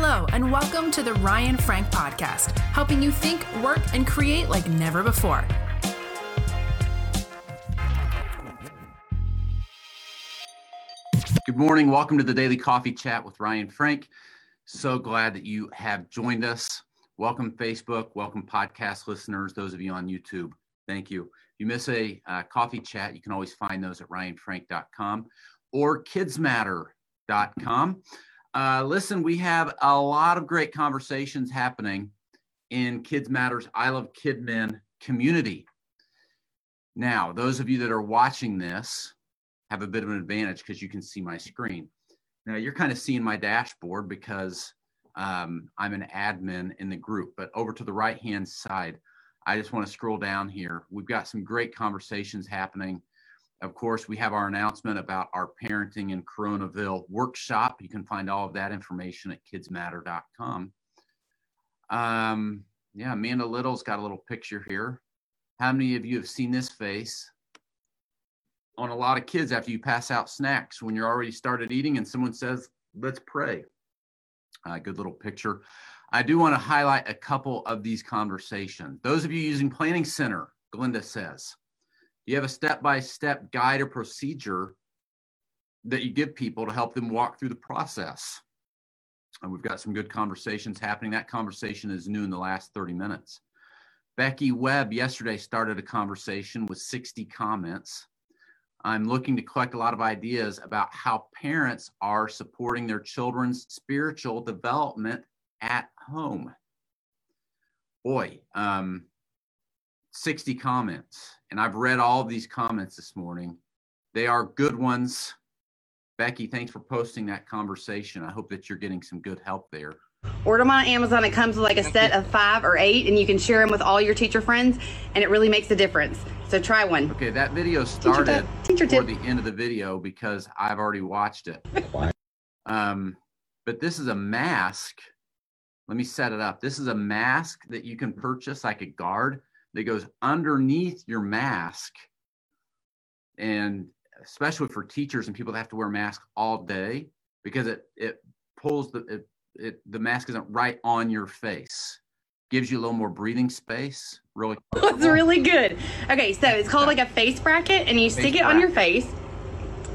Hello, and welcome to the Ryan Frank Podcast, helping you think, work, and create like never before. Good morning. Welcome to the Daily Coffee Chat with Ryan Frank. So glad that you have joined us. Welcome, Facebook. Welcome, podcast listeners. Those of you on YouTube, thank you. If you miss a uh, coffee chat, you can always find those at ryanfrank.com or kidsmatter.com. Uh, listen, we have a lot of great conversations happening in Kids Matters I Love Kidmin community. Now, those of you that are watching this have a bit of an advantage because you can see my screen. Now, you're kind of seeing my dashboard because um, I'm an admin in the group, but over to the right hand side, I just want to scroll down here. We've got some great conversations happening of course, we have our announcement about our parenting in Coronaville workshop. You can find all of that information at kidsmatter.com. Um, yeah, Amanda Little's got a little picture here. How many of you have seen this face on a lot of kids after you pass out snacks when you're already started eating and someone says, let's pray? Uh, good little picture. I do want to highlight a couple of these conversations. Those of you using Planning Center, Glenda says, you have a step-by-step guide or procedure that you give people to help them walk through the process. And we've got some good conversations happening. That conversation is new in the last 30 minutes. Becky Webb yesterday started a conversation with 60 comments. I'm looking to collect a lot of ideas about how parents are supporting their children's spiritual development at home. Boy, um, 60 comments, and I've read all of these comments this morning. They are good ones. Becky, thanks for posting that conversation. I hope that you're getting some good help there. Order them on Amazon. It comes with like a set of five or eight, and you can share them with all your teacher friends, and it really makes a difference. So try one. Okay, that video started teacher tip. the end of the video because I've already watched it. um, but this is a mask. Let me set it up. This is a mask that you can purchase like a guard that goes underneath your mask. And especially for teachers and people that have to wear masks all day because it, it pulls the, it, it, the mask isn't right on your face. Gives you a little more breathing space. Really, it's really good. Okay, so it's called like a face bracket, and you face stick it bracket. on your face,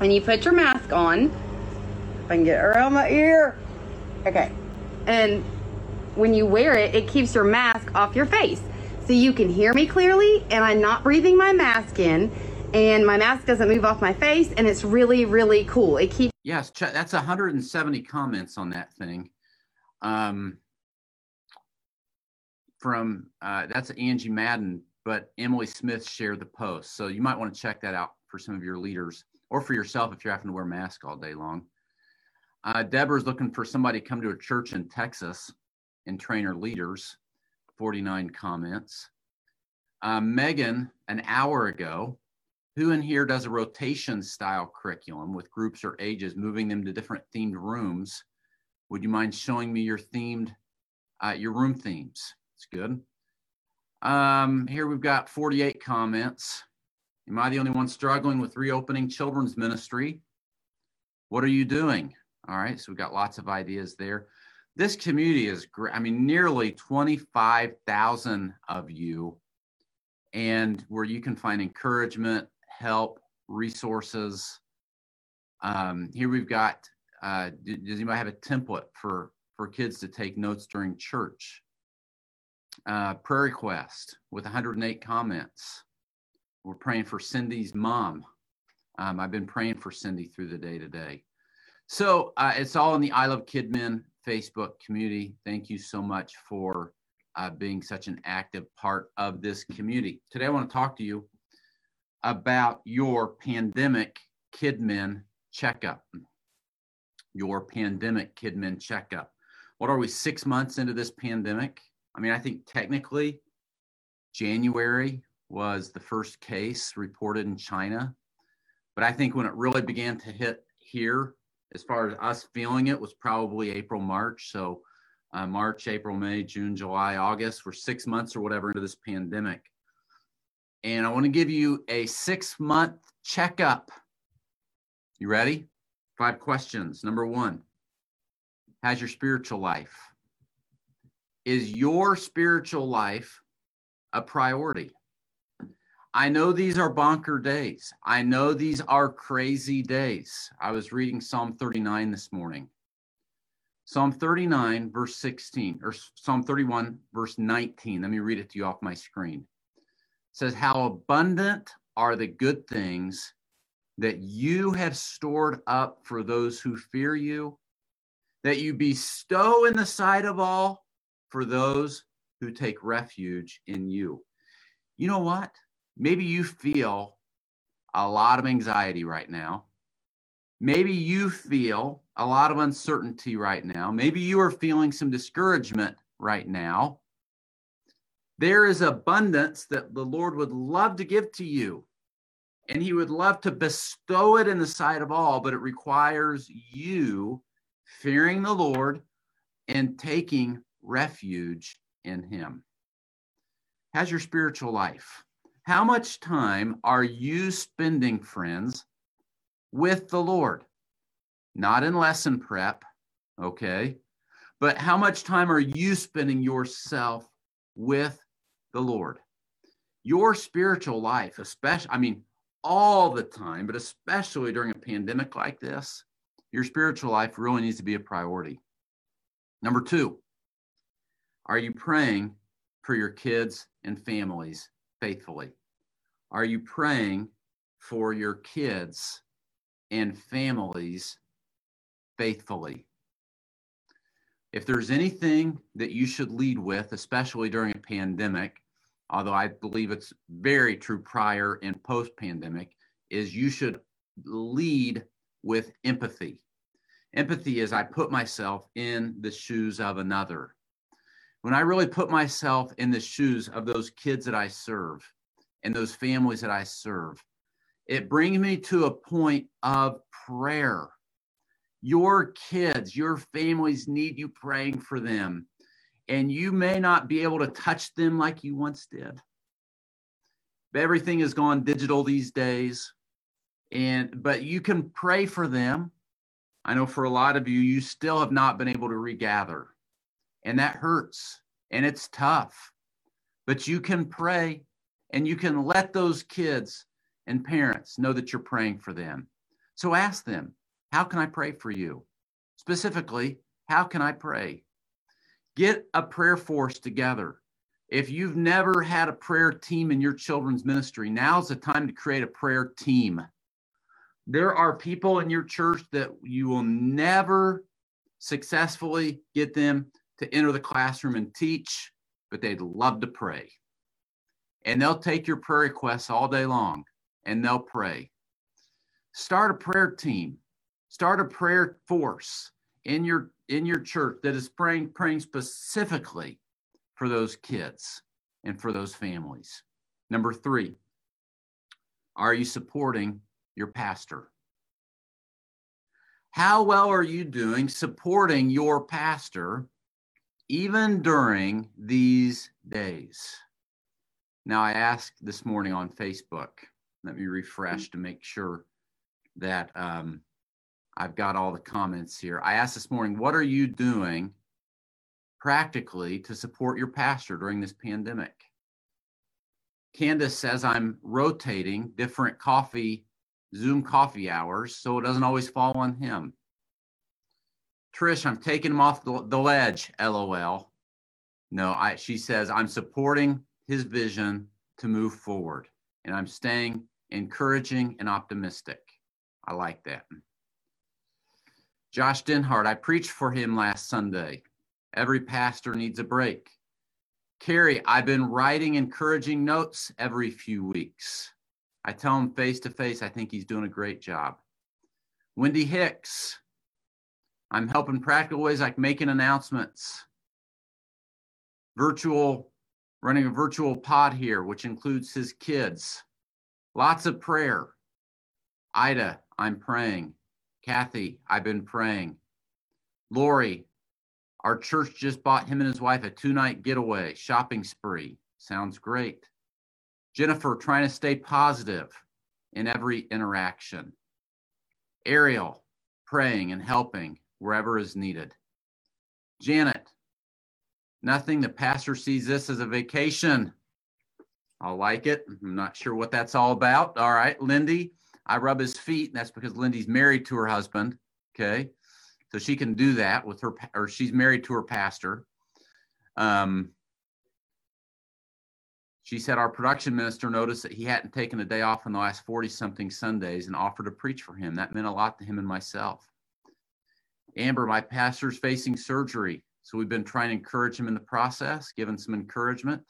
and you put your mask on. If I can get around my ear. Okay, and when you wear it, it keeps your mask off your face so you can hear me clearly and I'm not breathing my mask in and my mask doesn't move off my face and it's really really cool. It keeps yes that's 170 comments on that thing. Um from uh that's angie madden but emily smith shared the post. So you might want to check that out for some of your leaders or for yourself if you're having to wear a mask all day long. Uh, deborah's looking for somebody to come to a church in texas and train her leaders 49 comments. Uh, Megan, an hour ago, who in here does a rotation style curriculum with groups or ages, moving them to different themed rooms? Would you mind showing me your themed, uh, your room themes? It's good. Um, here we've got 48 comments. Am I the only one struggling with reopening children's ministry? What are you doing? All right, so we've got lots of ideas there this community is great. I mean, nearly 25,000 of you, and where you can find encouragement, help, resources. Um, here we've got, uh, does anybody have a template for, for kids to take notes during church? Uh, prayer request with 108 comments. We're praying for Cindy's mom. Um, I've been praying for Cindy through the day today. So uh, it's all in the I Love Kidmin Facebook community. Thank you so much for uh, being such an active part of this community. Today, I want to talk to you about your pandemic KidMin checkup. Your pandemic KidMin checkup. What are we, six months into this pandemic? I mean, I think technically January was the first case reported in China. But I think when it really began to hit here, as far as us feeling it was probably April, March. So uh, March, April, May, June, July, August. We're six months or whatever into this pandemic. And I want to give you a six month checkup. You ready? Five questions. Number one How's your spiritual life? Is your spiritual life a priority? I know these are bonker days. I know these are crazy days. I was reading Psalm 39 this morning. Psalm 39, verse 16, or Psalm 31, verse 19. Let me read it to you off my screen. It says, How abundant are the good things that you have stored up for those who fear you, that you bestow in the sight of all for those who take refuge in you. You know what? Maybe you feel a lot of anxiety right now. Maybe you feel a lot of uncertainty right now. Maybe you are feeling some discouragement right now. There is abundance that the Lord would love to give to you, and He would love to bestow it in the sight of all, but it requires you fearing the Lord and taking refuge in Him. How's your spiritual life? How much time are you spending, friends, with the Lord? Not in lesson prep, okay? But how much time are you spending yourself with the Lord? Your spiritual life, especially, I mean, all the time, but especially during a pandemic like this, your spiritual life really needs to be a priority. Number two, are you praying for your kids and families faithfully? Are you praying for your kids and families faithfully? If there's anything that you should lead with, especially during a pandemic, although I believe it's very true prior and post pandemic, is you should lead with empathy. Empathy is I put myself in the shoes of another when I really put myself in the shoes of those kids that I serve and those families that I serve, it brings me to a point of prayer. Your kids, your families need you praying for them. And you may not be able to touch them like you once did. Everything has gone digital these days. And but you can pray for them. I know for a lot of you, you still have not been able to regather and that hurts and it's tough. But you can pray and you can let those kids and parents know that you're praying for them. So ask them, How can I pray for you? Specifically, how can I pray? Get a prayer force together. If you've never had a prayer team in your children's ministry, now's the time to create a prayer team. There are people in your church that you will never successfully get them to enter the classroom and teach, but they'd love to pray. And they'll take your prayer requests all day long and they'll pray. Start a prayer team. Start a prayer force in your in your church that is praying praying specifically for those kids and for those families. Number 3. Are you supporting your pastor? How well are you doing supporting your pastor even during these days. Now, I asked this morning on Facebook, let me refresh to make sure that um, I've got all the comments here. I asked this morning, what are you doing practically to support your pastor during this pandemic? Candace says I'm rotating different coffee, Zoom coffee hours, so it doesn't always fall on him. Trish, I'm taking him off the, the ledge. LOL. No, I, she says, I'm supporting his vision to move forward and I'm staying encouraging and optimistic. I like that. Josh Denhart, I preached for him last Sunday. Every pastor needs a break. Carrie, I've been writing encouraging notes every few weeks. I tell him face to face, I think he's doing a great job. Wendy Hicks, I'm helping practical ways like making announcements, virtual, running a virtual pod here, which includes his kids. Lots of prayer. Ida, I'm praying. Kathy, I've been praying. Lori, our church just bought him and his wife a two night getaway shopping spree. Sounds great. Jennifer, trying to stay positive in every interaction. Ariel, praying and helping wherever is needed. Janet, nothing. The pastor sees this as a vacation. I like it. I'm not sure what that's all about. All right. Lindy, I rub his feet. And that's because Lindy's married to her husband. Okay. So she can do that with her, or she's married to her pastor. Um, she said our production minister noticed that he hadn't taken a day off in the last 40 something Sundays and offered to preach for him. That meant a lot to him and myself. Amber, my pastor's facing surgery. So we've been trying to encourage him in the process, giving some encouragement.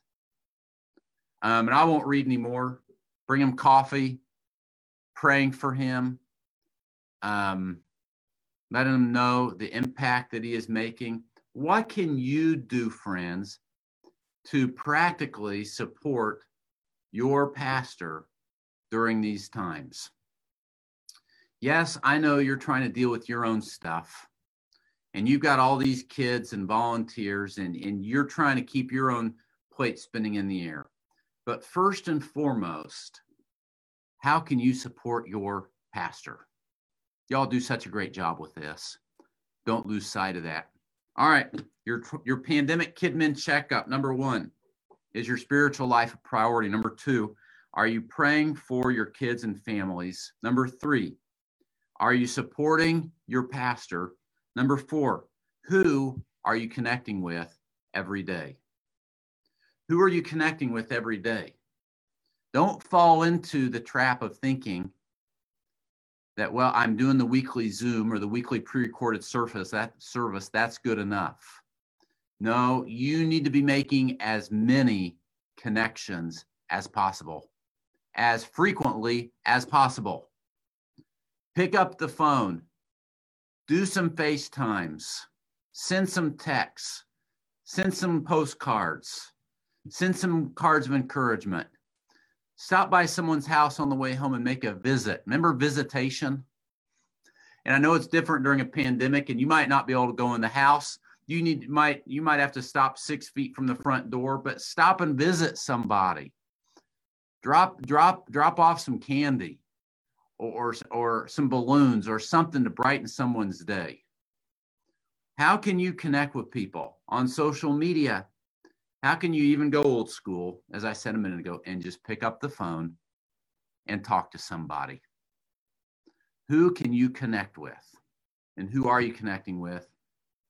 Um, and I won't read anymore. Bring him coffee, praying for him, um, letting him know the impact that he is making. What can you do, friends, to practically support your pastor during these times. Yes, I know you're trying to deal with your own stuff and you've got all these kids and volunteers and, and you're trying to keep your own plate spinning in the air. But first and foremost, how can you support your pastor? Y'all do such a great job with this. Don't lose sight of that. All right, your your pandemic kidmin checkup. Number one, is your spiritual life a priority? Number two, are you praying for your kids and families? Number three, are you supporting your pastor? Number four, who are you connecting with every day? Who are you connecting with every day? Don't fall into the trap of thinking that well i'm doing the weekly zoom or the weekly pre-recorded service that service that's good enough no you need to be making as many connections as possible as frequently as possible pick up the phone do some facetimes send some texts send some postcards send some cards of encouragement stop by someone's house on the way home and make a visit. Remember visitation? And I know it's different during a pandemic, and you might not be able to go in the house. You need might you might have to stop six feet from the front door, but stop and visit somebody. Drop drop drop off some candy, or or, some balloons, or something to brighten someone's day. How can you connect with people on social media? How can you even go old school, as I said a minute ago, and just pick up the phone and talk to somebody? Who can you connect with? And who are you connecting with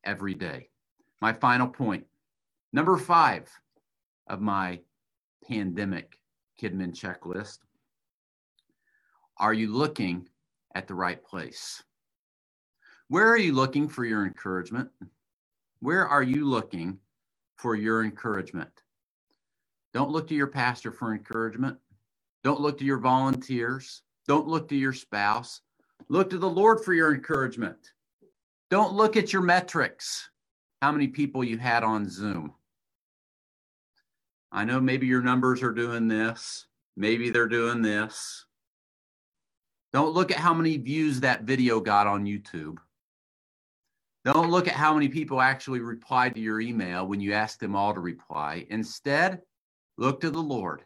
every day? My final point, number five of my pandemic Kidmin checklist. Are you looking at the right place? Where are you looking for your encouragement? Where are you looking for your encouragement. Don't look to your pastor for encouragement. Don't look to your volunteers. Don't look to your spouse. Look to the Lord for your encouragement. Don't look at your metrics, how many people you had on Zoom. I know maybe your numbers are doing this, maybe they're doing this. Don't look at how many views that video got on YouTube. Don't look at how many people actually replied to your email when you asked them all to reply. Instead, look to the Lord.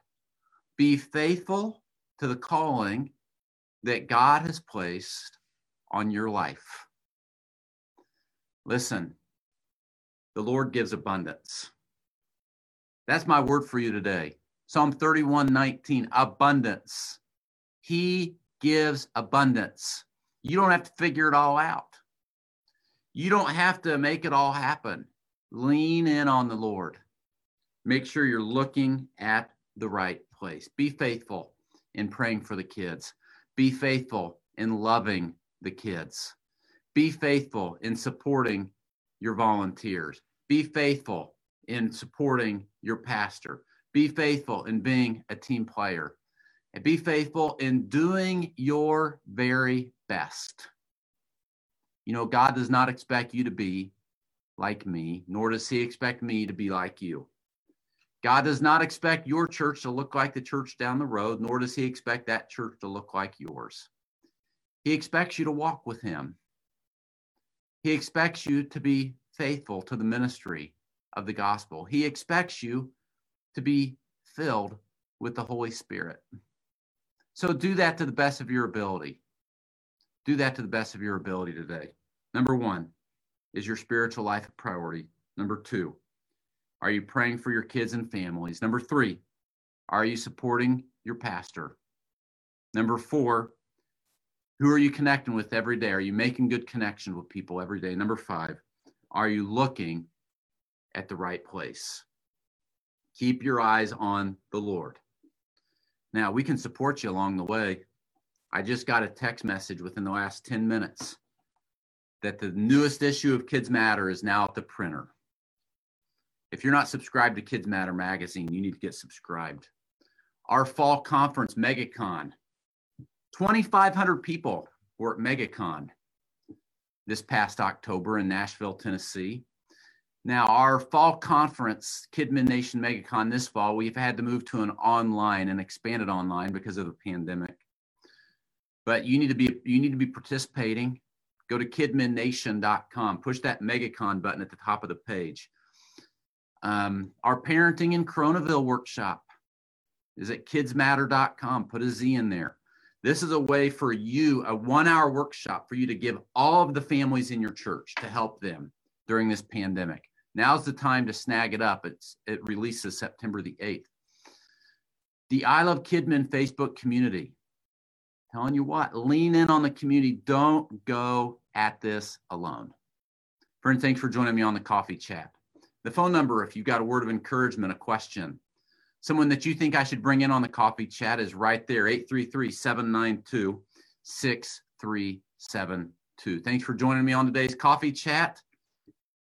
Be faithful to the calling that God has placed on your life. Listen, the Lord gives abundance. That's my word for you today. Psalm 31 19, abundance. He gives abundance. You don't have to figure it all out. You don't have to make it all happen. Lean in on the Lord. Make sure you're looking at the right place. Be faithful in praying for the kids. Be faithful in loving the kids. Be faithful in supporting your volunteers. Be faithful in supporting your pastor. Be faithful in being a team player. And be faithful in doing your very best. You know, God does not expect you to be like me, nor does he expect me to be like you. God does not expect your church to look like the church down the road, nor does he expect that church to look like yours. He expects you to walk with him. He expects you to be faithful to the ministry of the gospel. He expects you to be filled with the Holy Spirit. So do that to the best of your ability. Do that to the best of your ability today. Number one, Is your spiritual life a priority? Number two, are you praying for your kids and families? Number three, are you supporting your pastor? Number four, who are you connecting with every day? Are you making good connections with people every day? Number five, are you looking at the right place? Keep your eyes on the Lord. Now, we can support you along the way. I just got a text message within the last 10 minutes that the newest issue of Kids Matter is now at the printer. If you're not subscribed to Kids Matter magazine, you need to get subscribed. Our fall conference, MegaCon, 2,500 people were at MegaCon this past October in Nashville, Tennessee. Now, our fall conference, Kidmin Nation MegaCon this fall, we've had to move to an online and expanded online because of the pandemic. But you need to be you need to be participating. Go to kidminnation.com. Push that MegaCon button at the top of the page. Um, our parenting in Coronaville workshop is at kidsmatter.com. Put a Z in there. This is a way for you, a one hour workshop for you to give all of the families in your church to help them during this pandemic. Now's the time to snag it up. It's, it releases September the 8th. The I Love Kidmin Facebook community. Telling you what, lean in on the community. Don't go at this alone. Friend, thanks for joining me on the coffee chat. The phone number, if you've got a word of encouragement, a question, someone that you think I should bring in on the coffee chat is right there 833 792 6372. Thanks for joining me on today's coffee chat.